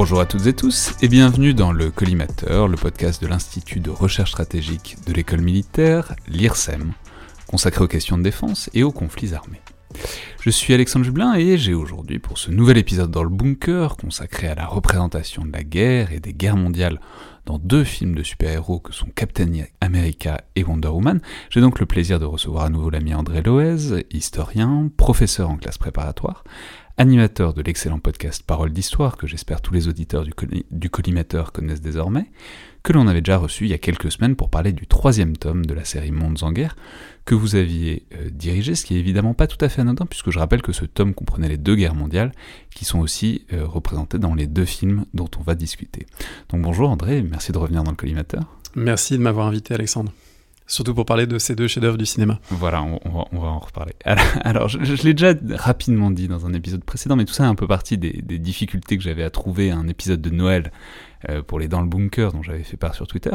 Bonjour à toutes et tous et bienvenue dans le Collimateur, le podcast de l'Institut de recherche stratégique de l'école militaire, l'IRSEM, consacré aux questions de défense et aux conflits armés. Je suis Alexandre Jublin et j'ai aujourd'hui pour ce nouvel épisode dans le bunker consacré à la représentation de la guerre et des guerres mondiales dans deux films de super-héros que sont Captain America et Wonder Woman, j'ai donc le plaisir de recevoir à nouveau l'ami André Loez, historien, professeur en classe préparatoire, animateur de l'excellent podcast Parole d'Histoire que j'espère tous les auditeurs du, du collimateur connaissent désormais, que l'on avait déjà reçu il y a quelques semaines pour parler du troisième tome de la série Mondes en guerre, que vous aviez euh, dirigé, ce qui est évidemment pas tout à fait anodin, puisque je rappelle que ce tome comprenait les deux guerres mondiales, qui sont aussi euh, représentées dans les deux films dont on va discuter. Donc bonjour André, merci de revenir dans le collimateur. Merci de m'avoir invité Alexandre. Surtout pour parler de ces deux chefs-d'œuvre du cinéma. Voilà, on, va, en reparler. Alors, je, l'ai déjà rapidement dit dans un épisode précédent, mais tout ça est un peu partie des, difficultés que j'avais à trouver un épisode de Noël euh, pour les Dans le Bunker dont j'avais fait part sur Twitter.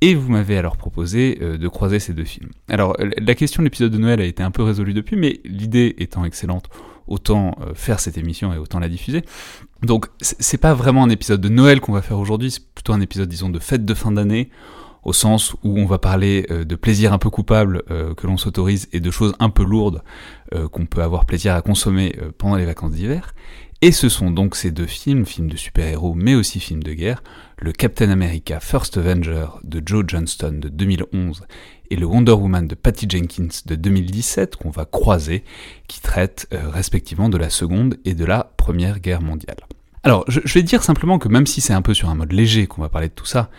Et vous m'avez alors proposé euh, de croiser ces deux films. Alors, la question de l'épisode de Noël a été un peu résolue depuis, mais l'idée étant excellente, autant euh, faire cette émission et autant la diffuser. Donc, c'est pas vraiment un épisode de Noël qu'on va faire aujourd'hui, c'est plutôt un épisode, disons, de fête de fin d'année au sens où on va parler euh, de plaisirs un peu coupables euh, que l'on s'autorise et de choses un peu lourdes euh, qu'on peut avoir plaisir à consommer pendant les vacances d'hiver. Et ce sont donc ces deux films, films de super-héros mais aussi films de guerre, le Captain America First Avenger de Joe Johnston de 2011 et le Wonder Woman de Patty Jenkins de 2017 qu'on va croiser, qui traitent respectivement de la Seconde et de la Première Guerre mondiale. Alors, je, vais dire simplement que même si c'est un peu sur un mode léger qu'on va parler de tout ça,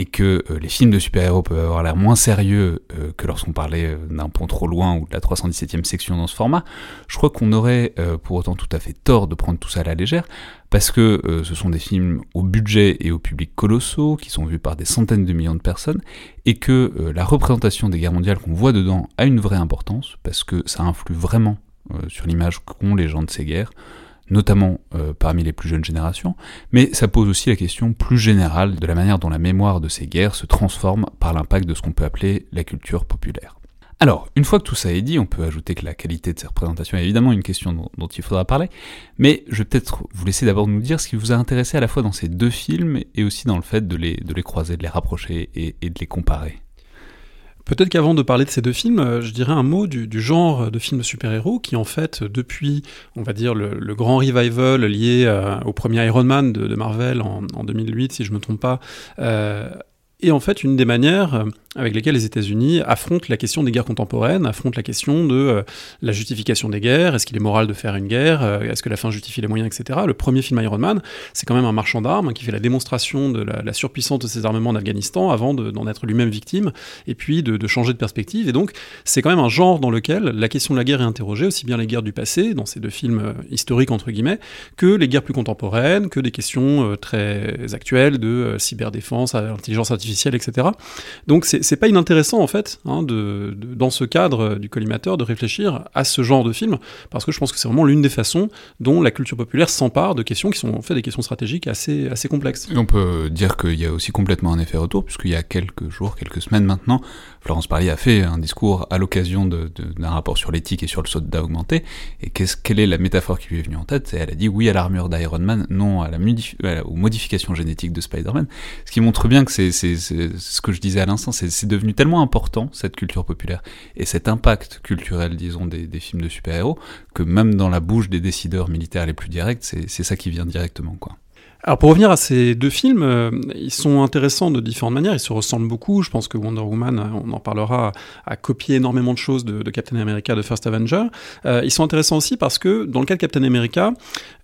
et que euh, les films de super-héros peuvent avoir l'air moins sérieux euh, que lorsqu'on parlait euh, d'un pont trop loin ou de la 317e section dans ce format, je crois qu'on aurait pour autant tout à fait tort de prendre tout ça à la légère, parce que ce sont des films au budget et au public colossaux, qui sont vus par des centaines de millions de personnes, et que la représentation des guerres mondiales qu'on voit dedans a une vraie importance, parce que ça influe vraiment sur l'image qu'ont les gens de ces guerres, notamment euh, parmi les plus jeunes générations, mais ça pose aussi la question plus générale de la manière dont la mémoire de ces guerres se transforme par l'impact de ce qu'on peut appeler la culture populaire. Alors, une fois que tout ça est dit, on peut ajouter que la qualité de ces représentations est évidemment une question dont, il faudra parler, mais je vais peut-être vous laisser d'abord nous dire ce qui vous a intéressé à la fois dans ces deux films et aussi dans le fait de les, de les croiser, de les rapprocher et de les comparer. Peut-être qu'avant de parler de ces deux films, euh, je dirais un mot du, genre de film super-héros qui, en fait, depuis, on va dire, le, grand revival lié euh, au premier Iron Man de, Marvel en, 2008, si je ne me trompe pas, euh, et en fait une des manières euh, avec lesquelles les États-Unis affrontent la question des guerres contemporaines, affrontent la question de euh, la justification des guerres, est-ce qu'il est moral de faire une guerre, euh, est-ce que la fin justifie les moyens, etc. Le premier film Iron Man, c'est quand même un marchand d'armes qui fait la démonstration de la, surpuissance de ses armements en Afghanistan avant d'en être lui-même victime, et puis de, changer de perspective. Et donc c'est quand même un genre dans lequel la question de la guerre est interrogée, aussi bien les guerres du passé, dans ces deux films historiques entre guillemets, que les guerres plus contemporaines, que des questions très actuelles de cyberdéfense, intelligence artificielle etc. Donc c'est pas inintéressant en fait, hein, de, dans ce cadre du collimateur, de réfléchir à ce genre de film, parce que je pense que c'est vraiment l'une des façons dont la culture populaire s'empare de questions qui sont en fait des questions stratégiques assez, assez complexes. on peut dire qu'il y a aussi complètement un effet retour, puisqu'il y a quelques jours, quelques semaines maintenant, Florence Parly a fait un discours à l'occasion d'un rapport sur l'éthique et sur le soldat augmenté, et quelle est la métaphore qui lui est venue en tête? Elle a dit oui à l'armure d'Iron Man, non à la aux modifications génétiques de Spider-Man, ce qui montre bien que c'est ce que je disais à l'instant, c'est devenu tellement important, cette culture populaire, et cet impact culturel, disons, des, des films de super-héros, que même dans la bouche des décideurs militaires les plus directs, c'est ça qui vient directement, quoi. Alors pour revenir à ces deux films, euh, ils sont intéressants de différentes manières, ils se ressemblent beaucoup. Je pense que Wonder Woman, on en parlera, a copié énormément de choses de, Captain America, de First Avenger. Euh, ils sont intéressants aussi parce que dans le cas de Captain America,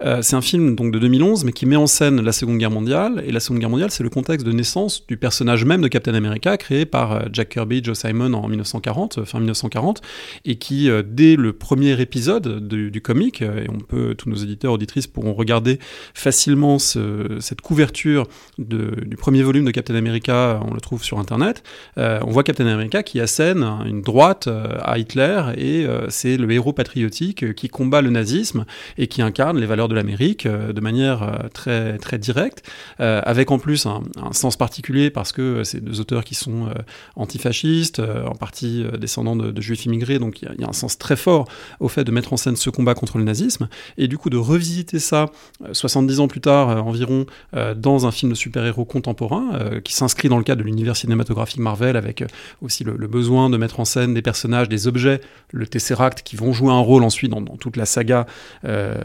euh, c'est un film donc de 2011, mais qui met en scène la Seconde Guerre mondiale. Et la Seconde Guerre mondiale, c'est le contexte de naissance du personnage même de Captain America, créé par Jack Kirby, Joe Simon en 1940, fin 1940, et qui dès le premier épisode du, comic, et on peut tous nos éditeurs auditrices pourront regarder facilement ce cette couverture du premier volume de Captain America, on le trouve sur Internet, euh, on voit Captain America qui assène une droite euh, à Hitler et euh, c'est le héros patriotique qui combat le nazisme et qui incarne les valeurs de l'Amérique de manière très, très directe, avec en plus un, sens particulier parce que c'est deux auteurs qui sont antifascistes, en partie descendants de, juifs immigrés, donc il y, a un sens très fort au fait de mettre en scène ce combat contre le nazisme, et du coup de revisiter ça 70 ans plus tard, euh, dans un film de super-héros contemporain euh, qui s'inscrit dans le cadre de l'univers cinématographique Marvel avec euh, aussi le, besoin de mettre en scène des personnages, des objets, le Tesseract qui vont jouer un rôle ensuite dans, toute la saga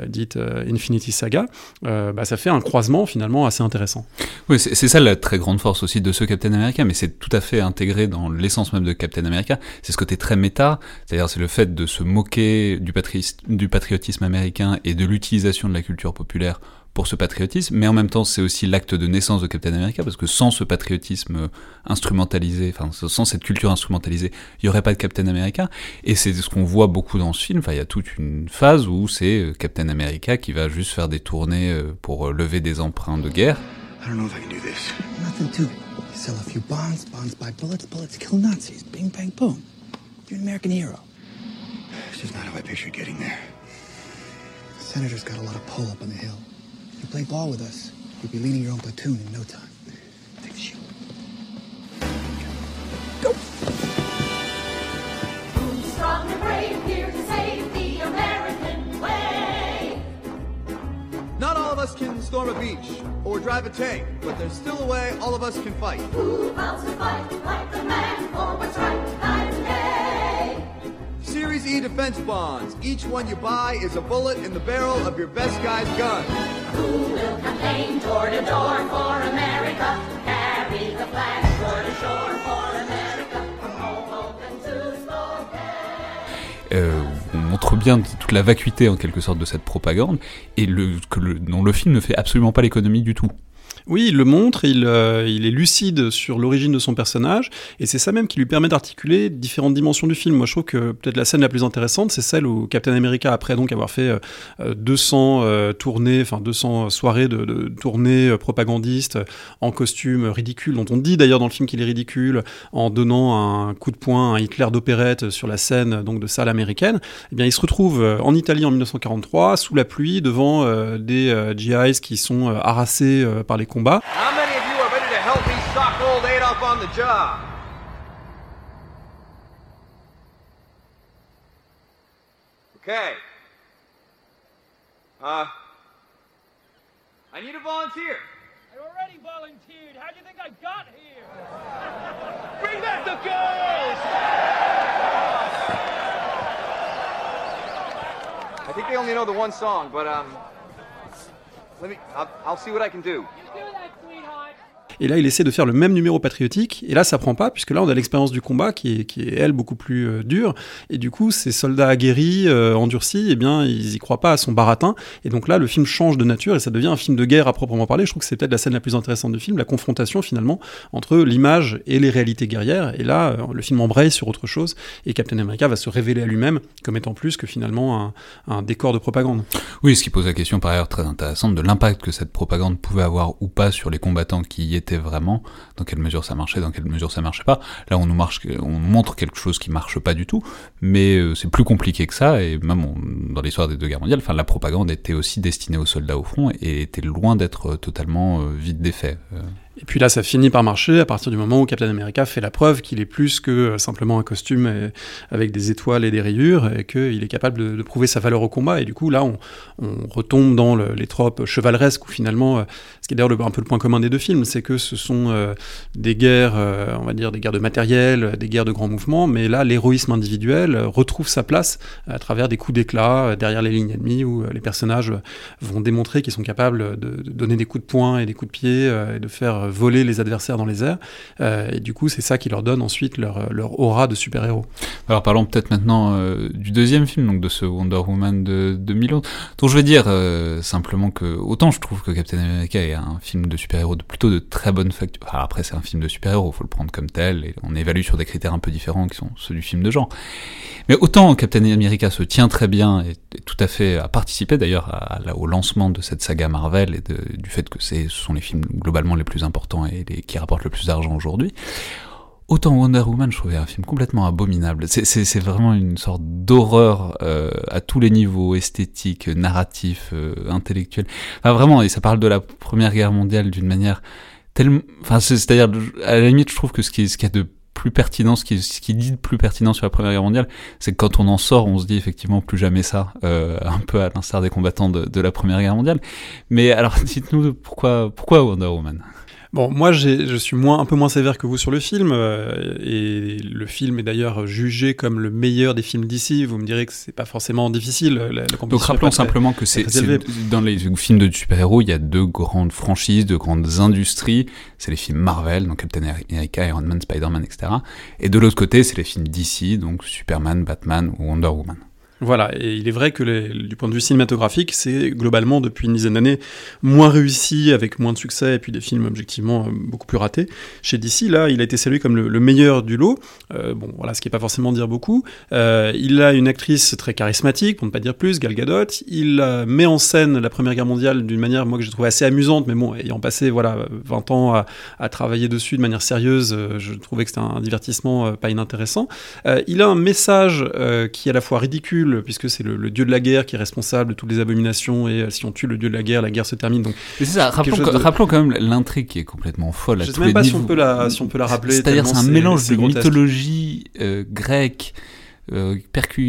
dite Infinity Saga, bah, ça fait un croisement finalement assez intéressant. Oui, c'est ça la très grande force aussi de ce Captain America, mais c'est tout à fait intégré dans l'essence même de Captain America. C'est ce côté très méta, c'est-à-dire c'est le fait de se moquer du patriotisme américain et de l'utilisation de la culture populaire pour ce patriotisme, mais en même temps c'est aussi l'acte de naissance de Captain America, parce que sans ce patriotisme instrumentalisé, enfin sans cette culture instrumentalisée, il n'y aurait pas de Captain America, et c'est ce qu'on voit beaucoup dans ce film, enfin il y a toute une phase où c'est euh, Captain America qui va juste faire des tournées euh, pour euh, lever des emprunts de guerre. I don't know if I can do this. Nothing to. You sell a few bonds, bonds buy bullets, bullets kill Nazis. Bing bang boom. You're an American hero. It's just not how I pictured getting there. The senator's got a lot of pull up on the hill. You play ball with us, you'll be leading your own platoon in no time. Take the shield. Go! strong and brave, here to save the American way. Not all of us can storm a beach or drive a tank, but there's still a way all of us can fight. Who vows to fight like the man for what's right night and day? Series E defense bonds. Each one you buy is a bullet in the barrel of your best guy's gun. Who will campaign door to door for America? Carry the flag shore to shore for America. From Hoboken to Spokane. Euh, on montre bien toute la vacuité en quelque sorte de cette propagande et le, que le, dont le film ne fait absolument pas l'économie du tout. Oui, il le montre, il, euh, il est lucide sur l'origine de son personnage, et c'est ça même qui lui permet d'articuler différentes dimensions du film. Moi, je trouve que peut-être la scène la plus intéressante, c'est celle où Captain America, après donc avoir fait 200 euh, euh, tournées, enfin 200 soirées de, de tournées propagandistes en costume ridicule, dont on dit d'ailleurs dans le film qu'il est ridicule, en donnant un coup de poing à Hitler d'opérette sur la scène donc de salle américaine, eh bien il se retrouve en Italie en 1943, sous la pluie, devant des GIs qui sont harassés par les combat. How many of you are ready to help me sock old Adolf on the job? Okay. Uh, I need a volunteer. I already volunteered. How do you think I got here? Bring back the girls! I think they only know the one song, but um, let me. I'll, I'll see what I can do. Et là, il essaie de faire le même numéro patriotique. Et là, ça prend pas, puisque là, on a l'expérience du combat qui est, qui est elle, beaucoup plus euh, dure. Et du coup, ces soldats aguerris, euh, endurcis, eh bien, ils y croient pas à son baratin. Et donc là, le film change de nature et ça devient un film de guerre à proprement parler. Je trouve que c'est peut-être la scène la plus intéressante du film, la confrontation finalement entre l'image et les réalités guerrières. Et là, euh, le film embraye sur autre chose. Et Captain America va se révéler à lui-même comme étant plus que finalement un, un décor de propagande. Oui, ce qui pose la question par ailleurs très intéressante de l'impact que cette propagande pouvait avoir ou pas sur les combattants qui y étaient vraiment, dans quelle mesure ça marchait, dans quelle mesure ça marchait pas. Là, on nous, montre quelque chose qui marche pas du tout, mais euh, c'est plus compliqué que ça, et même dans l'histoire des deux guerres mondiales, enfin, la propagande était aussi destinée aux soldats au front et était loin d'être totalement euh, vide d'effet. Et puis là, ça finit par marcher à partir du moment où Captain America fait la preuve qu'il est plus que euh, simplement un costume avec des étoiles et des rayures, et qu'il est capable de, prouver sa valeur au combat. Et du coup, là, on, retombe dans les tropes chevaleresques, où finalement, euh, ce qui est d'ailleurs un peu le point commun des deux films, c'est que ce sont euh, des guerres, on va dire, des guerres de matériel, des guerres de grands mouvements, mais là, l'héroïsme individuel retrouve sa place à travers des coups d'éclat derrière les lignes ennemies, où les personnages vont démontrer qu'ils sont capables de, de, donner des coups de poing et des coups de pied, et de faire voler les adversaires dans les airs. Euh, et du coup, c'est ça qui leur donne ensuite leur, aura de super-héros. Alors parlons peut-être maintenant euh, du deuxième film, donc de ce Wonder Woman de 2011, dont je veux dire euh, simplement que autant je trouve que Captain America est un film de super-héros de plutôt de très bonne facture. Après, c'est un film de super-héros, faut le prendre comme tel, et on évalue sur des critères un peu différents qui sont ceux du film de genre. Mais autant Captain America se tient très bien et, tout à fait a participé d'ailleurs au lancement de cette saga Marvel et du fait que ce sont les films globalement les plus importants et les, qui rapportent le plus d'argent aujourd'hui. Autant Wonder Woman, je trouvais un film complètement abominable. C'est vraiment une sorte d'horreur euh, à tous les niveaux, esthétique, narratif, euh, intellectuel. Enfin, vraiment, et ça parle de la Première Guerre mondiale d'une manière tellement... Enfin, c'est-à-dire, à la limite, je trouve que ce qui, qui a de plus pertinent, ce qui, dit de plus pertinent sur la Première Guerre mondiale, c'est que quand on en sort, on se dit effectivement plus jamais ça, euh, un peu à l'instar des combattants de, la Première Guerre mondiale. Mais alors, dites-nous pourquoi Wonder Woman? Bon, moi, je suis moins, un peu moins sévère que vous sur le film, euh, et le film est d'ailleurs jugé comme le meilleur des films d'ici. Vous me direz que c'est pas forcément difficile. La, Donc rappelons simplement que c'est dans les films de super-héros, il y a deux grandes franchises, deux grandes industries. C'est les films Marvel, donc Captain America, Iron Man, Spider-Man, etc. Et de l'autre côté, c'est les films d'ici, donc Superman, Batman ou Wonder Woman. Voilà, et il est vrai que du point de vue cinématographique, c'est globalement depuis une dizaine d'années moins réussi, avec moins de succès, et puis des films objectivement euh, beaucoup plus ratés. Chez DC, là, il a été salué comme le, meilleur du lot. Euh, bon, voilà, ce qui n'est pas forcément dire beaucoup. Euh, il a une actrice très charismatique, pour ne pas dire plus, Gal Gadot. Il met en scène la Première Guerre mondiale d'une manière, moi, que je trouve assez amusante, mais bon, ayant passé voilà 20 ans à, à travailler dessus de manière sérieuse, je trouvais que c'était un divertissement pas inintéressant. il a un message qui est à la fois ridicule puisque c'est le, dieu de la guerre qui est responsable de toutes les abominations, et euh, si on tue le dieu de la guerre, la guerre se termine. Donc, c'est ça, rappelons, quand même l'intrigue qui est complètement folle. Je ne sais même pas si on, peut la, si on peut la rappeler. C'est-à-dire c'est un mélange de mythologie euh, grecque euh,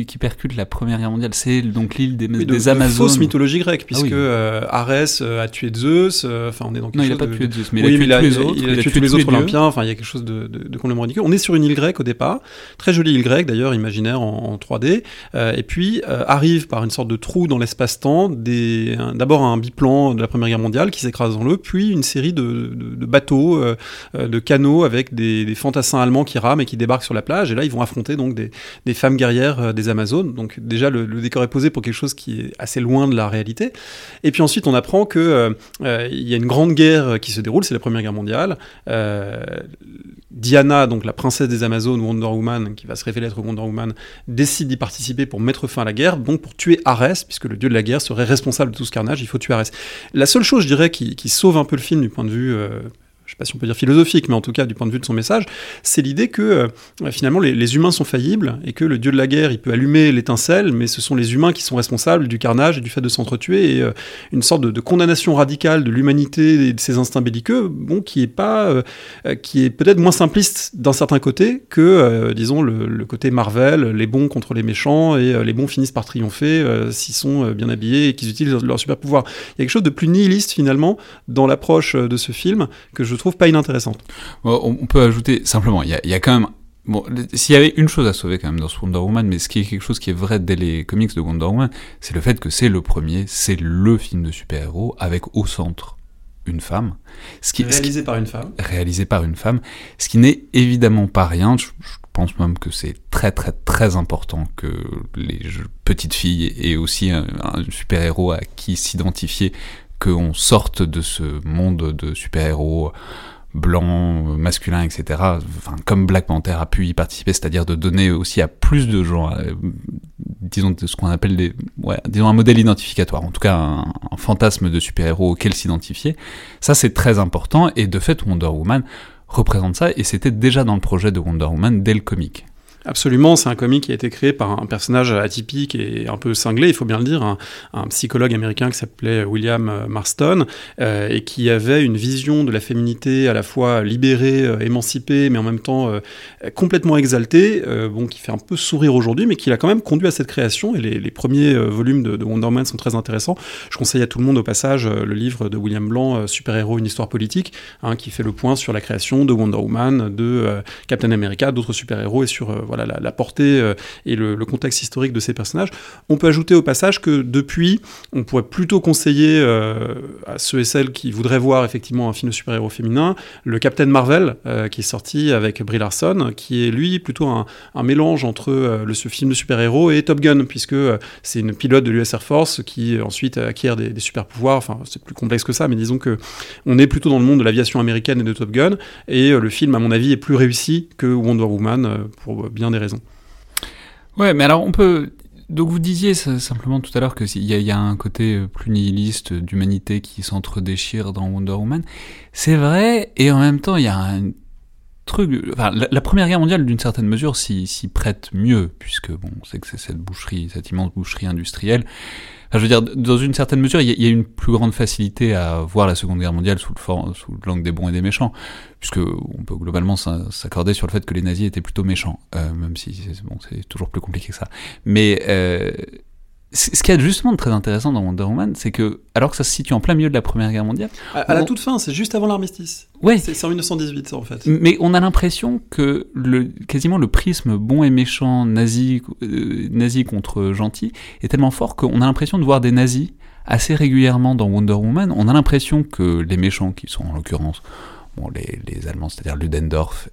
qui percute la Première Guerre mondiale. C'est donc l'île des, des Amazones. fausse mythologie grecque, puisque ah euh, Arès euh, a tué Zeus. Enfin, on est dans non, il n'a pas tué Zeus, mais il a tué tous les autres. Il a, tué, tous les autres Olympiens. Enfin, il y a quelque chose de, de, complètement ridicule. On est sur une île grecque au départ, très jolie île grecque d'ailleurs, imaginaire en, 3D. et puis arrive par une sorte de trou dans l'espace-temps d'abord un biplan de la Première Guerre mondiale qui s'écrase dans l'eau, puis une série de, bateaux, de canaux avec des, des, fantassins allemands qui rament et qui débarquent sur la plage. Et là, ils vont affronter donc des, des femmes guerrières euh, des Amazones. Donc déjà, le, décor est posé pour quelque chose qui est assez loin de la réalité. Et puis ensuite, on apprend que euh, euh, il y a une grande guerre qui se déroule, c'est la Première Guerre mondiale. Diana, donc la princesse des Amazones, Wonder Woman, qui va se révéler être Wonder Woman, décide d'y participer pour mettre fin à la guerre, donc pour tuer Arès, puisque le dieu de la guerre serait responsable de tout ce carnage, il faut tuer Arès. La seule chose, je dirais, qui, sauve un peu le film du point de vue je sais pas si on peut dire philosophique, mais en tout cas du point de vue de son message, c'est l'idée que euh, finalement les, humains sont faillibles et que le dieu de la guerre, il peut allumer l'étincelle, mais ce sont les humains qui sont responsables du carnage et du fait de s'entretuer et euh, une sorte de, condamnation radicale de l'humanité et de ses instincts belliqueux, bon, qui est pas, euh, qui est peut-être moins simpliste d'un certain côté que, disons, le, côté Marvel, les bons contre les méchants et les bons finissent par triompher s'ils sont bien habillés et qu'ils utilisent leur, super pouvoir. Il y a quelque chose de plus nihiliste finalement dans l'approche de ce film que je pas inintéressante. on peut ajouter simplement, il y, a, quand même Bon, s'il y avait une chose à sauver quand même dans ce Wonder Woman, mais ce qui est quelque chose qui est vrai dès les comics de Wonder Woman, c'est le fait que c'est le premier, c'est le film de super-héros avec au centre une femme. Ce qui, réalisé par une femme. Réalisé par une femme, ce qui n'est évidemment pas rien. Je, pense même que c'est très très très important que les petites filles aient aussi un super-héros à qui s'identifier qu'on sorte de ce monde de super-héros blancs, masculins, etc. Enfin, comme Black Panther a pu y participer, c'est-à-dire de donner aussi à plus de gens, euh, disons ce qu'on appelle des, ouais, disons un modèle identificatoire, en tout cas un, un fantasme de super-héros auquel s'identifier. Ça, c'est très important, et de fait, Wonder Woman représente ça, et c'était déjà dans le projet de Wonder Woman dès le comic. Absolument, c'est un comic qui a été créé par un personnage atypique et un peu cinglé, il faut bien le dire, un, psychologue américain qui s'appelait William Marston euh, et qui avait une vision de la féminité à la fois libérée, euh, émancipée, mais en même temps euh, complètement exaltée, euh, bon, qui fait un peu sourire aujourd'hui, mais qui l'a quand même conduit à cette création. Et les, premiers euh, volumes de, de, Wonder Woman sont très intéressants. Je conseille à tout le monde au passage euh, le livre de William Blanc, Super-héros, une histoire politique, hein, qui fait le point sur la création de Wonder Woman, de Captain America, d'autres super-héros et sur voilà, la, portée euh, et le, contexte historique de ces personnages. On peut ajouter au passage que depuis, on pourrait plutôt conseiller euh, à ceux et celles qui voudraient voir effectivement un film de super-héros féminin le Captain Marvel euh, qui est sorti avec Brie Larson, qui est lui plutôt un, mélange entre le, ce film de super-héros et Top Gun, puisque c'est une pilote de l'US Air Force qui ensuite acquiert des, des super-pouvoirs. Enfin, c'est plus complexe que ça, mais disons que on est plutôt dans le monde de l'aviation américaine et de Top Gun, et le film, à mon avis, est plus réussi que Wonder Woman pour bien des raisons. Ouais, mais alors on peut. Donc vous disiez simplement tout à l'heure qu'il y, y, a un côté euh, plus nihiliste d'humanité qui s'entre-déchire dans Wonder Woman. C'est vrai, et en même temps il y a un truc... Enfin, la, la Première Guerre mondiale, d'une certaine mesure, s'y prête mieux, puisque bon, on sait que c'est cette boucherie, cette immense boucherie industrielle. Je veux dire, dans une certaine mesure, il y, a une plus grande facilité à voir la Seconde Guerre mondiale sous le, sous l'angle des bons et des méchants, puisque on peut globalement s'accorder sur le fait que les nazis étaient plutôt méchants, euh, même si c'est toujours plus compliqué que ça. Mais euh, ce qu'il y a justement de très intéressant dans Wonder Woman, c'est que, alors que ça se situe en plein milieu de la Première Guerre mondiale. À, à on... la toute fin, c'est juste avant l'armistice. Ouais. C'est en 1918, ça, en fait. Mais on a l'impression que le, quasiment le prisme bon et méchant, nazi, euh, nazi contre gentil, est tellement fort qu'on a l'impression de voir des nazis assez régulièrement dans Wonder Woman. On a l'impression que les méchants, qui sont en l'occurrence bon, les, les Allemands, c'est-à-dire Ludendorff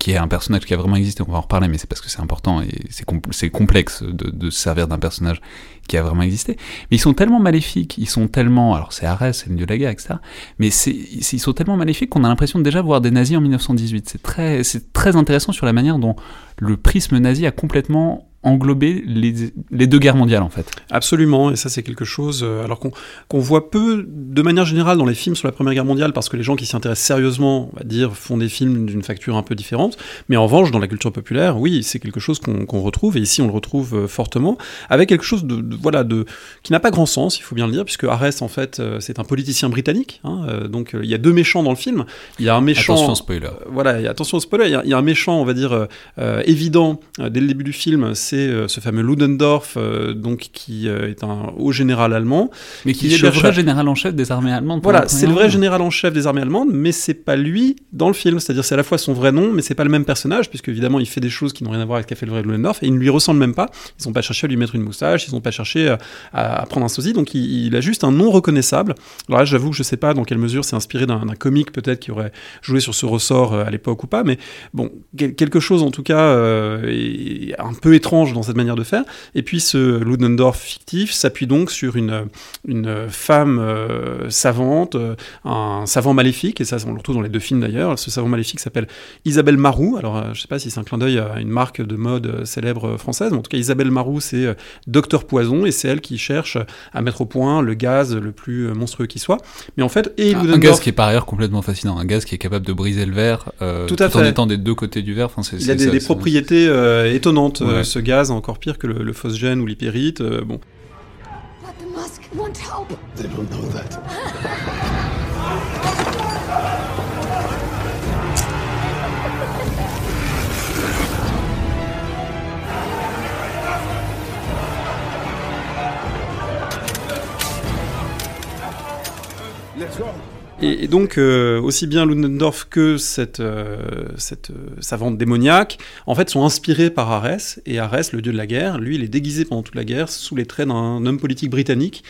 qui est un personnage qui a vraiment existé, on va en reparler, mais c'est parce que c'est important et c'est compl complexe de, se servir d'un personnage qui a vraiment existé. Mais ils sont tellement maléfiques, ils sont tellement, alors c'est Arès, c'est le dieu de la guerre, etc. Mais ils sont tellement maléfiques qu'on a l'impression de déjà voir des nazis en 1918. C'est très, c'est très intéressant sur la manière dont le prisme nazi a complètement englober les, les, deux guerres mondiales en fait. Absolument, et ça c'est quelque chose euh, alors qu'on qu voit peu de manière générale dans les films sur la Première Guerre mondiale parce que les gens qui s'y intéressent sérieusement, on va dire, font des films d'une facture un peu différente, mais en revanche dans la culture populaire, oui, c'est quelque chose qu'on qu retrouve et ici on le retrouve euh, fortement avec quelque chose de, de voilà de qui n'a pas grand sens, il faut bien le dire, puisque Arès en fait euh, c'est un politicien britannique, hein, donc il y a deux méchants dans le film, il y a un méchant attention spoiler, voilà, y a, attention au spoiler, il y, y, a un méchant on va dire évident dès le début du film, c'est euh, ce fameux Ludendorff, euh, donc qui euh, est un haut général allemand, mais qui, qui est le vrai général en chef des armées allemandes. Voilà, c'est le vrai général en chef des armées allemandes, mais c'est pas lui dans le film. C'est-à-dire c'est à la fois son vrai nom, mais c'est pas le même personnage, puisque évidemment il fait des choses qui n'ont rien à voir avec ce qu'a fait le vrai Ludendorff, et il ne lui ressemble même pas. Ils n'ont pas cherché à lui mettre une moustache, ils n'ont pas cherché à, à, prendre un sosie, donc il, il, a juste un nom reconnaissable. Alors là, j'avoue que je sais pas dans quelle mesure c'est inspiré d'un comique peut-être qui aurait joué sur ce ressort à l'époque ou pas, mais bon, quelque chose en tout cas euh, un peu étrange dans cette manière de faire. Et puis ce Ludendorff fictif s'appuie donc sur une, une femme euh, savante, euh, un savant maléfique, et ça on le retrouve dans les deux films d'ailleurs. Ce savant maléfique s'appelle Isabelle Marou. Alors euh, je sais pas si c'est un clin d'œil à une marque de mode célèbre française, mais en tout cas Isabelle Marou c'est Docteur Poison, et c'est elle qui cherche à mettre au point le gaz le plus monstrueux qui soit. Mais en fait, et ah, un gaz qui est par ailleurs complètement fascinant, un gaz qui est capable de briser le verre euh, tout, tout en étant des deux côtés du verre. Enfin, Il a des, des propriétés étonnantes, ouais. ce gaz, encore pire que le, le phosgène ou l'hypérite. Euh, bon. Let's go. Et, donc, euh, aussi bien Ludendorff que cette, euh, cette euh, savante démoniaque, en fait, sont inspirés par Arès. Et Arès, le dieu de la guerre, lui, il est déguisé pendant toute la guerre sous les traits d'un homme politique britannique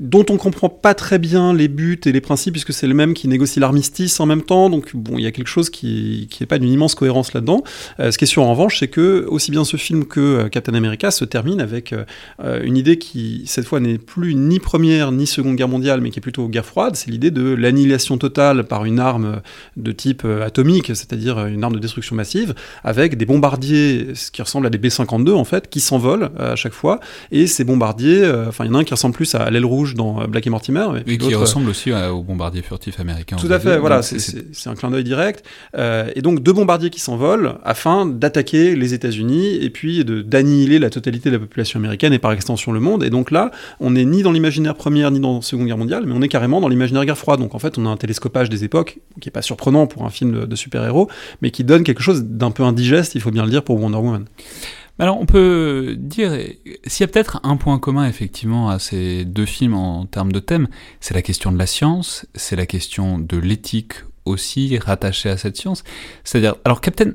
dont on comprend pas très bien les buts et les principes, puisque c'est le même qui négocie l'armistice en même temps, donc bon, il y a quelque chose qui n'est pas d'une immense cohérence là-dedans. Euh, ce qui est sûr en revanche, c'est que aussi bien ce film que euh, Captain America se termine avec euh, une idée qui, cette fois, n'est plus ni première ni seconde guerre mondiale, mais qui est plutôt guerre froide, c'est l'idée de l'annihilation totale par une arme de type atomique, c'est-à-dire une arme de destruction massive, avec des bombardiers, ce qui ressemble à des B-52 en fait, qui s'envolent à chaque fois, et ces bombardiers, enfin il y en a un qui ressemble plus à l'aile rouge rouge dans Black et Mortimer. Et, qui ressemble aussi au bombardier furtif américain. Tout à fait, voilà, c'est un clin d'œil direct. et donc deux bombardiers qui s'envolent afin d'attaquer les États-Unis et puis d'annihiler la totalité de la population américaine et par extension le monde. Et donc là, on n'est ni dans l'imaginaire première ni dans la Seconde Guerre mondiale, mais on est carrément dans l'imaginaire guerre froide. Donc en fait, on a un télescopage des époques qui est pas surprenant pour un film de super-héros, mais qui donne quelque chose d'un peu indigeste, il faut bien le dire, pour Wonder Woman. Alors on peut dire, s'il y a peut-être un point commun effectivement à ces deux films en termes de thème, c'est la question de la science, c'est la question de l'éthique aussi rattachée à cette science. C'est-à-dire, alors Captain,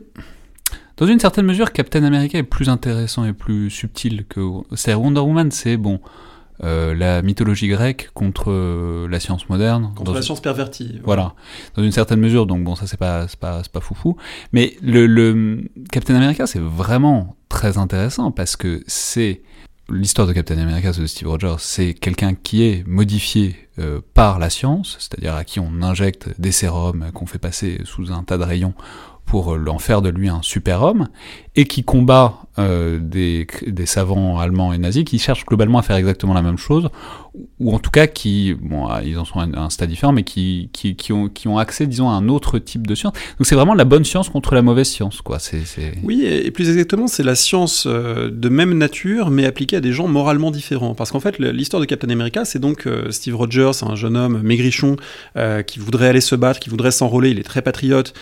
dans une certaine mesure, Captain America est plus intéressant et plus subtil que. C'est Wonder Woman, c'est bon. Euh, la mythologie grecque contre euh, la science moderne. Contre la science pervertie. Voilà. Dans une certaine mesure, donc bon, ça c'est pas, pas, pas foufou. Mais le, le Captain America, c'est vraiment très intéressant parce que c'est. L'histoire de Captain America de Steve Rogers, c'est quelqu'un qui est modifié euh, par la science, c'est-à-dire à qui on injecte des sérums qu'on fait passer sous un tas de rayons pour en faire de lui un super-homme, et qui combat euh, des, des, savants allemands et nazis qui cherchent globalement à faire exactement la même chose, ou en tout cas qui, bon, ah, ils en sont à un, stade différent, mais qui, qui, qui, ont, qui ont accès, disons, à un autre type de science. Donc c'est vraiment la bonne science contre la mauvaise science, quoi. C'est, Oui, et plus exactement, c'est la science euh, de même nature, mais appliquée à des gens moralement différents. Parce qu'en fait, l'histoire de Captain America, c'est donc euh, Steve Rogers, un jeune homme maigrichon euh, qui voudrait aller se battre, qui voudrait s'enrôler. Il est très patriote,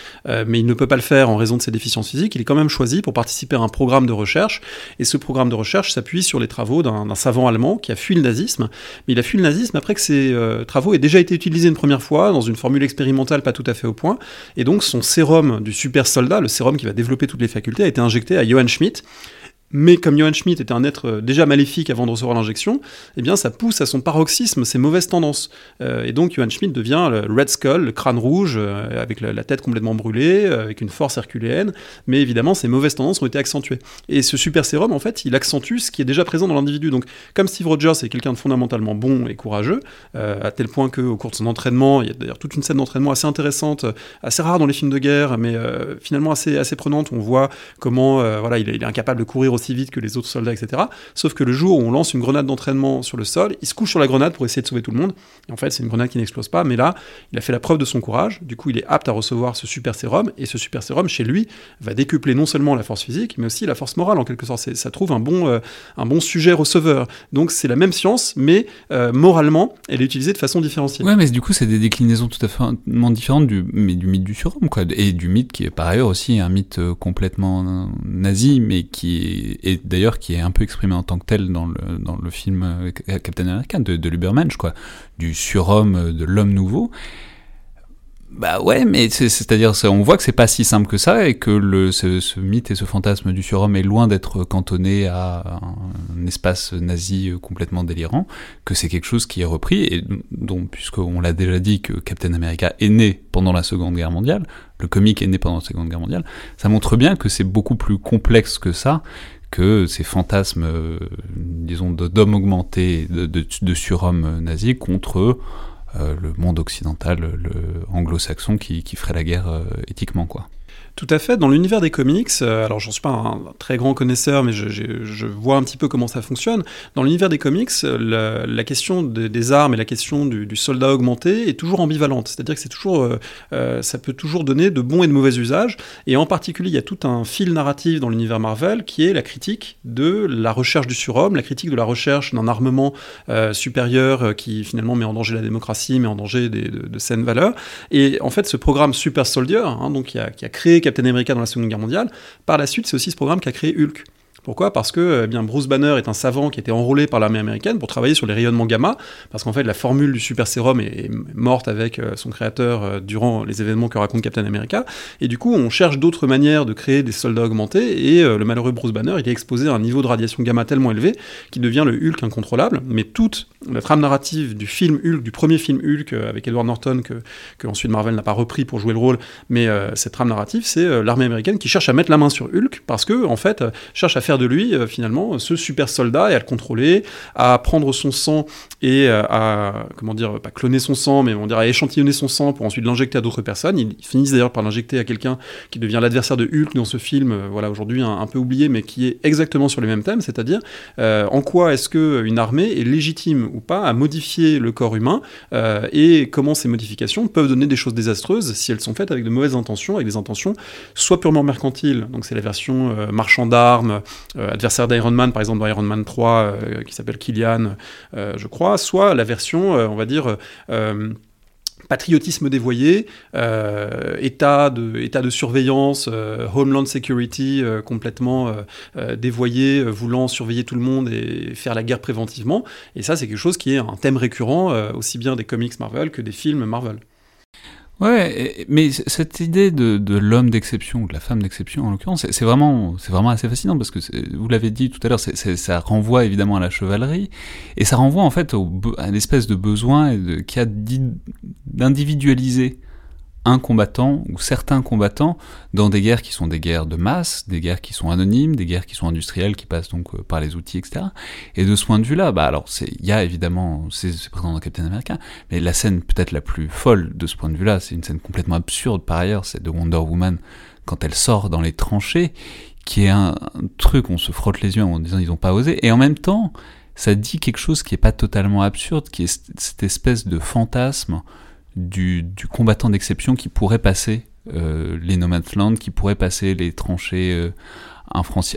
mais il ne peut pas le faire en raison de ses déficiences physiques. Il est quand même choisi pour participer à un programme de recherche, et ce programme de recherche s'appuie sur les travaux d'un savant allemand qui a fui le nazisme. Mais il a fui le nazisme après que ses euh, travaux aient déjà été utilisés une première fois dans une formule expérimentale pas tout à fait au point, et donc son sérum du super soldat, le sérum qui va développer toutes les facultés, a été injecté à Johann Schmidt, mais comme Johann Schmidt était un être euh, déjà maléfique avant de recevoir l'injection, eh bien ça pousse à son paroxysme ses mauvaises tendances. Euh, et donc Johann Schmidt devient le Red Skull, le crâne rouge, euh, avec la, tête complètement brûlée, avec une force herculéenne, mais évidemment ses mauvaises tendances ont été accentuées. Et ce super sérum, en fait, il accentue ce qui est déjà présent dans l'individu. Donc comme Steve Rogers est quelqu'un de fondamentalement bon et courageux, à tel point qu'au cours de son entraînement, il y a d'ailleurs toute une scène d'entraînement assez intéressante, assez rare dans les films de guerre, mais finalement assez, assez prenante, on voit comment voilà, il est, il est incapable de courir aussi vite que les autres soldats, etc. Sauf que le jour où on lance une grenade d'entraînement sur le sol, il se couche sur la grenade pour essayer de sauver tout le monde. Et en fait, c'est une grenade qui n'explose pas, mais là, il a fait la preuve de son courage. Du coup, il est apte à recevoir ce super sérum, et ce super sérum, chez lui, va décupler non seulement la force physique, mais aussi la force morale, en quelque sorte. Ça trouve un bon, euh, un bon sujet receveur. Donc, c'est la même science, mais euh, moralement, elle est utilisée de façon différenciée. Ouais, mais du coup, c'est des déclinaisons tout à fait différentes du, du mythe du quoi. Et du mythe qui est par ailleurs aussi un mythe euh, complètement nazi, mais qui est d'ailleurs qui est un peu exprimé en tant que tel dans le, dans le film euh, Captain America de, de l'Ubermensch, quoi, du surhomme, euh, de l'homme nouveau. Bah ouais, mais c'est-à-dire, on voit que c'est pas si simple que ça et que le, ce, mythe et ce fantasme du surhomme est loin d'être cantonné à un, espace nazi euh, complètement délirant, que c'est quelque chose qui est repris et dont, puisqu'on l'a déjà dit que Captain America est né pendant la Seconde Guerre mondiale, le comique est né pendant la Seconde Guerre mondiale, ça montre bien que c'est beaucoup plus complexe que ça que ces fantasmes, euh, disons, d'hommes augmentés, de, de, de surhommes nazis contre euh, le monde occidental, le anglo-saxon qui, qui, ferait la guerre euh, éthiquement, quoi. Tout à fait. Dans l'univers des comics, euh, alors j'en suis pas un très grand connaisseur, mais je, vois un petit peu comment ça fonctionne. Dans l'univers des comics, la, question des armes et la question du, soldat augmenté est toujours ambivalente. C'est-à-dire que c'est toujours, euh, euh, ça peut toujours donner de bons et de mauvais usages. Et en particulier, il y a tout un fil narratif dans l'univers Marvel qui est la critique de la recherche du surhomme, la critique de la recherche d'un armement supérieur qui finalement met en danger la démocratie, met en danger de, saines valeurs. Et en fait, ce programme Super Soldier, hein, donc qui a, qui a créé Captain America dans la Seconde Guerre mondiale. Par la suite, c'est aussi ce programme qui a créé Hulk. Pourquoi? Parce que eh bien, Bruce Banner est un savant qui a été enrôlé par l'armée américaine pour travailler sur les rayonnements gamma, parce qu'en fait la formule du super sérum est, morte avec euh, son créateur euh, durant les événements que raconte Captain America, et du coup on cherche d'autres manières de créer des soldats augmentés, et euh, le malheureux Bruce Banner il est exposé à un niveau de radiation gamma tellement élevé qu'il devient le Hulk incontrôlable, mais toute la trame narrative du film Hulk, du premier film Hulk avec Edward Norton, que, ensuite Marvel n'a pas repris pour jouer le rôle, mais cette trame narrative c'est l'armée américaine qui cherche à mettre la main sur Hulk, parce que en fait cherche à faire de lui finalement ce super soldat et à le contrôler, à prendre son sang et à comment dire pas cloner son sang, mais on dirait à échantillonner son sang pour ensuite l'injecter à d'autres personnes. Ils finissent d'ailleurs par l'injecter à quelqu'un qui devient l'adversaire de Hulk dans ce film, voilà aujourd'hui un, peu oublié, mais qui est exactement sur les mêmes thèmes, c'est-à-dire en quoi est-ce que une armée est légitime ou pas à modifier le corps humain et comment ces modifications peuvent donner des choses désastreuses si elles sont faites avec de mauvaises intentions, avec des intentions soit purement mercantiles, donc c'est la version euh, marchand d'armes, euh, adversaire d'Iron Man par exemple dans Iron Man 3 euh, qui s'appelle Killian, je crois, soit la version, on va dire, patriotisme dévoyé, état, de, état de surveillance, Homeland Security complètement dévoyé, voulant surveiller tout le monde et faire la guerre préventivement. Et ça, c'est quelque chose qui est un thème récurrent aussi bien des comics Marvel que des films Marvel. Ouais, mais cette idée de, l'homme d'exception ou de la femme d'exception en l'occurrence, c'est vraiment, c'est vraiment assez fascinant parce que vous l'avez dit tout à l'heure, ça renvoie évidemment à la chevalerie et ça renvoie en fait au, à l'espèce de besoin qui a d'individualiser un combattant ou certains combattants dans des guerres qui sont des guerres de masse, des guerres qui sont anonymes, des guerres qui sont industrielles, qui passent donc euh, par les outils, etc. Et de ce point de vue-là, bah alors il y a évidemment, c'est présent dans Captain America, mais la scène peut-être la plus folle de ce point de vue-là, c'est une scène complètement absurde par ailleurs, c'est de Wonder Woman quand elle sort dans les tranchées, qui est un, truc, on se frotte les yeux en disant ils n'ont pas osé, et en même temps, ça dit quelque chose qui est pas totalement absurde, qui est cette espèce de fantasme du, combattant d'exception qui pourrait passer euh, les No Man's Land, qui pourrait passer les tranchées euh,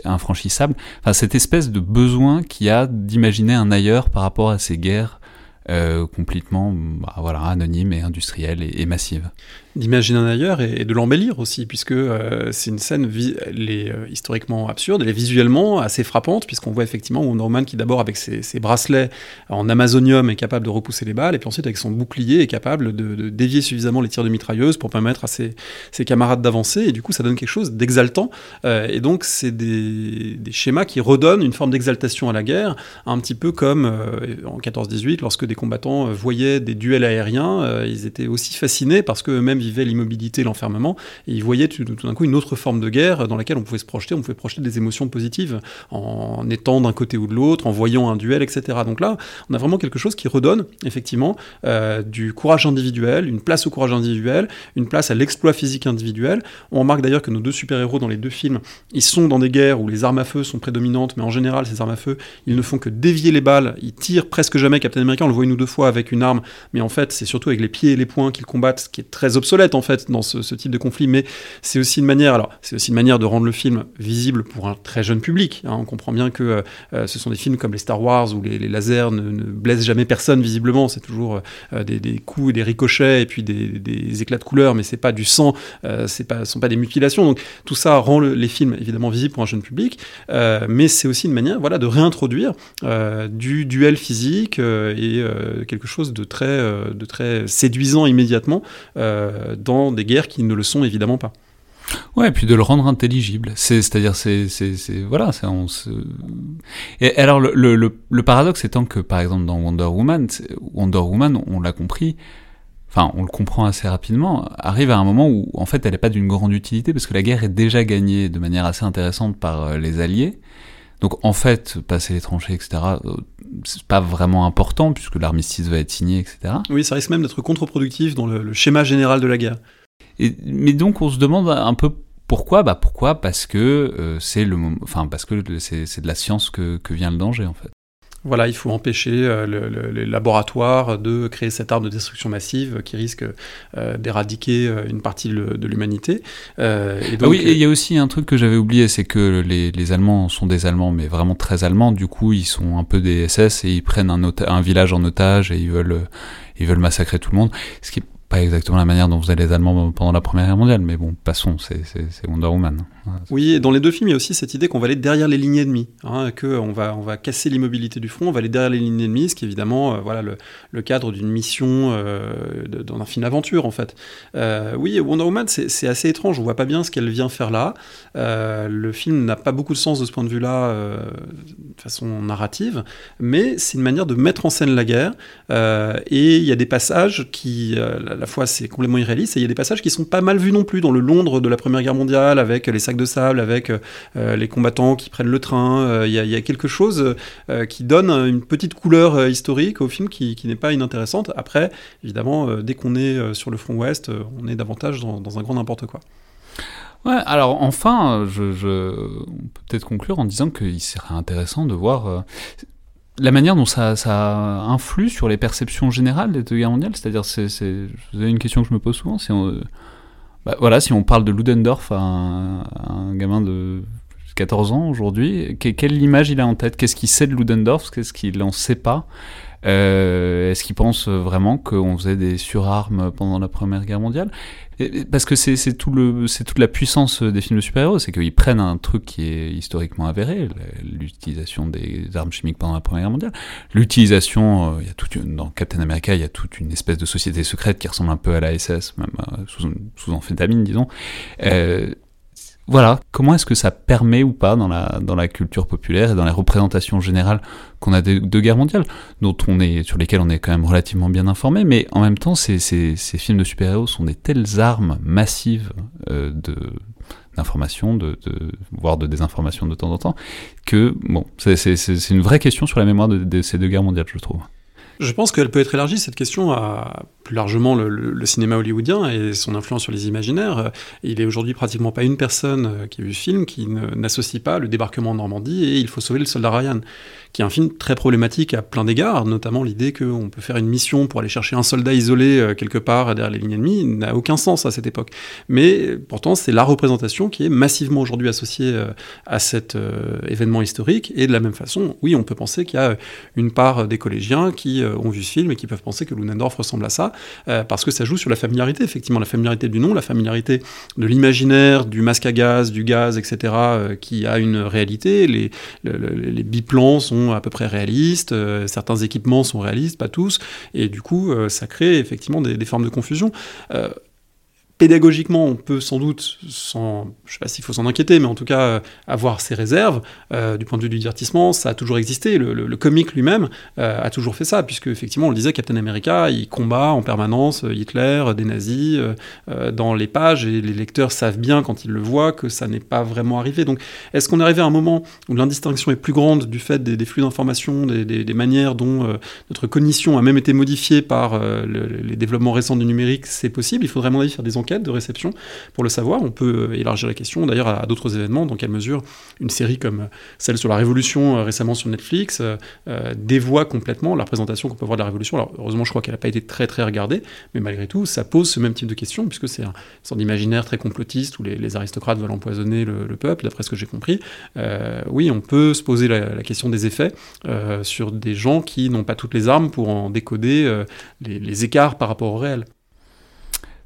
infranchissables. Enfin, cette espèce de besoin qu'il y a d'imaginer un ailleurs par rapport à ces guerres euh, complètement bah, anonymes et industrielles et massives d'imaginer un ailleurs et, de l'embellir aussi, puisque euh, c'est une scène euh, historiquement absurde, elle est visuellement assez frappante, puisqu'on voit effectivement Wonder Woman qui d'abord avec ses, bracelets en amazonium est capable de repousser les balles, et puis ensuite avec son bouclier est capable de, dévier suffisamment les tirs de mitrailleuse pour permettre à ses, camarades d'avancer, et du coup ça donne quelque chose d'exaltant, euh, et donc c'est des, des, schémas qui redonnent une forme d'exaltation à la guerre, un petit peu comme en 14-18, lorsque des combattants voyaient des duels aériens, ils étaient aussi fascinés parce qu'eux-mêmes vivait l'immobilité, l'enfermement, et ils voyaient tout, d'un coup une autre forme de guerre dans laquelle on pouvait se projeter, on pouvait projeter des émotions positives en étant d'un côté ou de l'autre, en voyant un duel, etc. Donc là, on a vraiment quelque chose qui redonne effectivement euh, du courage individuel, une place au courage individuel, une place à l'exploit physique individuel. On remarque d'ailleurs que nos deux super-héros dans les deux films, ils sont dans des guerres où les armes à feu sont prédominantes, mais en général, ces armes à feu, ils ne font que dévier les balles, ils tirent presque jamais. Captain America, on le voit une ou deux fois avec une arme, mais en fait, c'est surtout avec les pieds et les poings qu'ils combattent, ce qui est très obsolète obsolète en fait dans ce, type de conflit, mais c'est aussi une manière, alors c'est aussi une manière de rendre le film visible pour un très jeune public. Hein. On comprend bien que euh, euh, ce sont des films comme les Star Wars où les, lasers ne, blessent jamais personne visiblement. C'est toujours euh, des, coups et des ricochets et puis des, éclats de couleur, mais c'est pas du sang, c'est pas, sont pas des mutilations. Donc tout ça rend les films évidemment visibles pour un jeune public, mais c'est aussi une manière, voilà, de réintroduire du duel physique et quelque chose de très séduisant immédiatement dans des guerres qui ne le sont évidemment pas. Ouais, et puis de le rendre intelligible. C'est-à-dire, c'est, voilà, se... Et alors, le, le, le, paradoxe étant que, par exemple, dans Wonder Woman, Wonder Woman, on l'a compris, enfin, on le comprend assez rapidement, arrive à un moment où, en fait, elle n'est pas d'une grande utilité, parce que la guerre est déjà gagnée de manière assez intéressante par euh, les Alliés. Donc, en fait, passer les tranchées, etc., euh, c'est pas vraiment important puisque l'armistice va être signé, etc. Oui, ça risque même d'être contre-productif dans le, schéma général de la guerre. Et, mais donc on se demande un peu pourquoi Bah pourquoi? Parce que euh, c'est le, enfin parce que c'est de la science que, que vient le danger en fait voilà, il faut empêcher euh, les laboratoires de créer cette arme de destruction massive qui risque euh, d'éradiquer euh, une partie de l'humanité. Ah oui, et il y a aussi un truc que j'avais oublié, c'est que les, Allemands sont des Allemands, mais vraiment très Allemands. Du coup, ils sont un peu des SS et ils prennent un, un village en otage et ils veulent, ils veulent massacrer tout le monde. Ce qui est pas exactement la manière dont faisaient les Allemands pendant la Première Guerre mondiale, mais bon, passons, c'est Wonder Woman. Oui, et dans les deux films, il y a aussi cette idée qu'on va aller derrière les lignes ennemies, hein, qu'on va, on va casser l'immobilité du front, on va aller derrière les lignes ennemies, ce qui est évidemment euh, voilà, le, le cadre d'une mission, euh, dans un film aventure en fait. Euh, oui, Wonder Woman, c'est assez étrange, on voit pas bien ce qu'elle vient faire là. Euh, le film n'a pas beaucoup de sens de ce point de vue-là, de façon narrative, mais c'est une manière de mettre en scène la guerre, et il y a des passages qui la fois c'est complètement irréaliste, et il y a des passages qui sont pas mal vus non plus, dans le Londres de la Première Guerre mondiale, avec les sacs de sable, avec les combattants qui prennent le train. Il y, a quelque chose qui donne une petite couleur historique au film qui, n'est pas inintéressante. Après, évidemment, dès qu'on est sur le front ouest, on est davantage dans, un grand n'importe quoi. Ouais, alors enfin, je, on peut peut-être conclure en disant qu'il serait intéressant de voir euh, la manière dont ça, ça, influe sur les perceptions générales des deux guerres mondiales. C'est-à-dire, c'est, c'est, une question que je me pose souvent. Si on, bah, voilà, si on parle de Ludendorff un, à un gamin de 14 ans aujourd'hui, quelle image il a en tête? Qu'est-ce qu'il sait de Ludendorff? Qu'est-ce qu'il n'en sait pas? Euh, Est-ce qu'il pense vraiment qu'on faisait des surarmes pendant la Première Guerre mondiale? Parce que c'est tout le c'est toute la puissance des films de super-héros, c'est qu'ils prennent un truc qui est historiquement avéré, l'utilisation des armes chimiques pendant la Première Guerre mondiale, l'utilisation, euh, il y a toute dans Captain America, il y a toute une espèce de société secrète qui ressemble un peu à la SS, même euh, sous, sous amphétamine, disons. Voilà, comment est-ce que ça permet ou pas dans la, la culture populaire et dans les représentations générales qu'on a de, de guerres mondiales, dont on est, sur lesquelles on est quand même relativement bien informé, mais en même temps, ces, films de super-héros sont des telles armes massives euh, de d'information, de, de, voire de désinformation de temps en temps, que c'est une vraie question sur la mémoire de, de ces deux guerres mondiales, je trouve. Je pense qu'elle peut être élargie, cette question, à plus largement le, cinéma hollywoodien et son influence sur les imaginaires. Il est aujourd'hui pratiquement pas une personne euh, qui a vu ce film qui n'associe pas le débarquement en Normandie et Il faut sauver le soldat Ryan, qui est un film très problématique à plein d'égards, notamment l'idée qu'on peut faire une mission pour aller chercher un soldat isolé euh, quelque part derrière les lignes ennemies n'a aucun sens à cette époque. Mais pourtant, c'est la représentation qui est massivement aujourd'hui associée euh, à cet événement historique et de la même façon, oui, on peut penser qu'il y a une part des collégiens qui ont vu ce film et qui peuvent penser que Lunendorf ressemble à ça. Euh, parce que ça joue sur la familiarité, effectivement, la familiarité du nom, la familiarité de l'imaginaire, du masque à gaz, du gaz, etc., euh, qui a une réalité. Les, biplans sont à peu près réalistes, euh, certains équipements sont réalistes, pas tous, et du coup, ça crée effectivement des formes de confusion pédagogiquement, on peut sans doute, sans, je ne sais pas s'il faut s'en inquiéter, mais en tout cas euh, avoir ses réserves. Euh, du point de vue du divertissement, ça a toujours existé. Le, comique lui-même euh, a toujours fait ça, puisque effectivement, on le disait, Captain America, il combat en permanence Hitler, des nazis dans les pages, et les lecteurs savent bien quand ils le voient que ça n'est pas vraiment arrivé. Donc, est-ce qu'on est arrivé à un moment où l'indistinction est plus grande du fait des, flux d'informations, des, des, manières dont notre cognition a même été modifiée par les développements récents du numérique? C'est possible? Il faudrait vraiment faire des enquêtes de réception pour le savoir. On peut euh, élargir la question d'ailleurs à, d'autres événements. Dans quelle mesure une série comme celle sur la Révolution euh, récemment sur Netflix euh, dévoie complètement la représentation qu'on peut voir de la Révolution. Alors heureusement, je crois qu'elle n'a pas été très très regardée, mais malgré tout, ça pose ce même type de question puisque c'est un sort d'imaginaire très complotiste où les, aristocrates veulent empoisonner le, peuple, d'après ce que j'ai compris. oui, on peut se poser la, question des effets sur des gens qui n'ont pas toutes les armes pour en décoder les écarts par rapport au réel.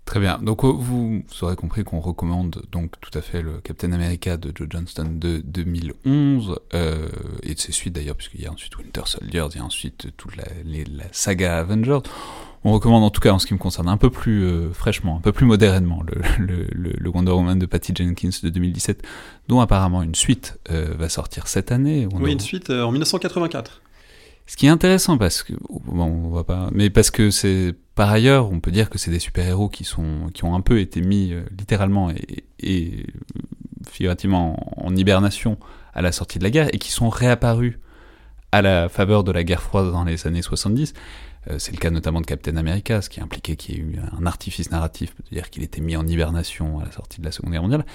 Très bien. Donc euh, vous, aurez compris qu'on recommande donc tout à fait le Captain America de Joe Johnston de 2011 euh, et de ses suites d'ailleurs puisqu'il y a ensuite Winter Soldier, il y a ensuite toute la, saga Avengers. On recommande en tout cas en ce qui me concerne un peu plus euh, fraîchement, un peu plus modérément le, le, Wonder Woman de Patty Jenkins de 2017 dont apparemment une suite va sortir cette année. oui, une suite en 1984. Ce qui est intéressant parce que bon, on va pas, mais parce que c'est par ailleurs, on peut dire que c'est des super-héros qui sont qui ont un peu été mis euh, littéralement et, et, figurativement en, hibernation à la sortie de la guerre et qui sont réapparus à la faveur de la guerre froide dans les années 70. Euh, c'est le cas notamment de Captain America, ce qui impliquait qu'il y ait eu un artifice narratif, c'est-à-dire qu'il était mis en hibernation à la sortie de la Seconde Guerre mondiale.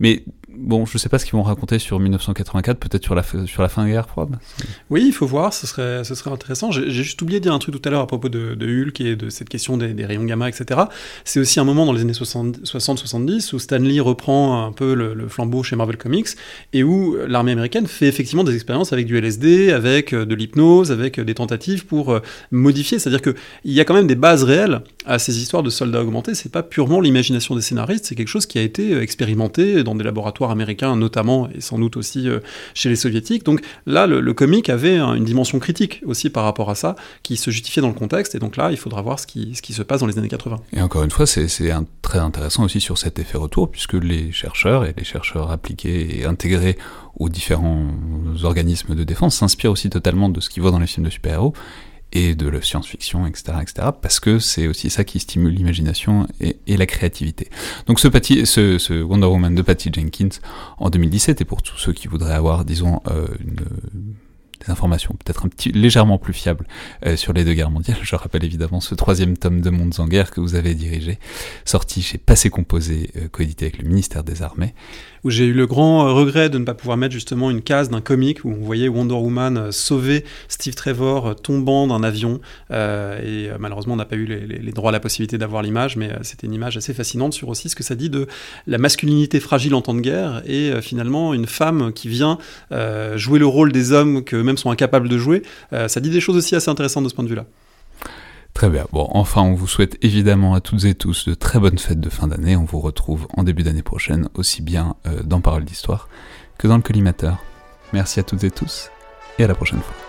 Mais bon, je sais pas ce qu'ils vont raconter sur 1984, peut-être sur la, fin de la guerre froide. Oui, il faut voir, ce serait, intéressant. J'ai juste oublié de dire un truc tout à l'heure à propos de, de, Hulk et de cette question des, rayons gamma, etc. C'est aussi un moment dans les années 60-70 où Stan Lee reprend un peu le, flambeau chez Marvel Comics et où l'armée américaine fait effectivement des expériences avec du LSD, avec euh, de l'hypnose, avec euh, des tentatives pour euh, C'est-à-dire qu'il y a quand même des bases réelles à ces histoires de soldats augmentés. C'est pas purement l'imagination des scénaristes, c'est quelque chose qui a été expérimenté dans des laboratoires américains notamment, et sans doute aussi euh, chez les soviétiques. Donc là, le, comique avait une dimension critique aussi par rapport à ça, qui se justifiait dans le contexte, et donc là, il faudra voir ce qui, ce qui se passe dans les années 80. Et encore une fois, c'est très intéressant aussi sur cet effet retour, puisque les chercheurs, et les chercheurs appliqués et intégrés aux différents organismes de défense s'inspirent aussi totalement de ce qu'ils voient dans les films de super-héros, et de la science-fiction, etc., etc., parce que c'est aussi ça qui stimule l'imagination et, la créativité. Donc ce, Patty, ce, ce, Wonder Woman de Patty Jenkins en 2017, et pour tous ceux qui voudraient avoir, disons, euh, une des informations peut-être un petit légèrement plus fiables euh, sur les deux guerres mondiales. Je rappelle évidemment ce troisième tome de Mondes en guerre que vous avez dirigé, sorti chez Passé Composé, euh, coédité avec le ministère des Armées où j'ai eu le grand euh, regret de ne pas pouvoir mettre justement une case d'un comic où on voyait Wonder Woman euh, sauver Steve Trevor euh, tombant d'un avion. et malheureusement, on n'a pas eu les, droits la possibilité d'avoir l'image, mais c'était une image assez fascinante sur aussi ce que ça dit de la masculinité fragile en temps de guerre et finalement une femme qui vient jouer le rôle des hommes qu'eux-mêmes sont incapables de jouer. ça dit des choses aussi assez intéressantes de ce point de vue-là. Très bien. Bon, enfin, on vous souhaite évidemment à toutes et tous de très bonnes fêtes de fin d'année. On vous retrouve en début d'année prochaine, aussi bien euh, dans Parole d'Histoire que dans le collimateur. Merci à toutes et tous, et à la prochaine fois.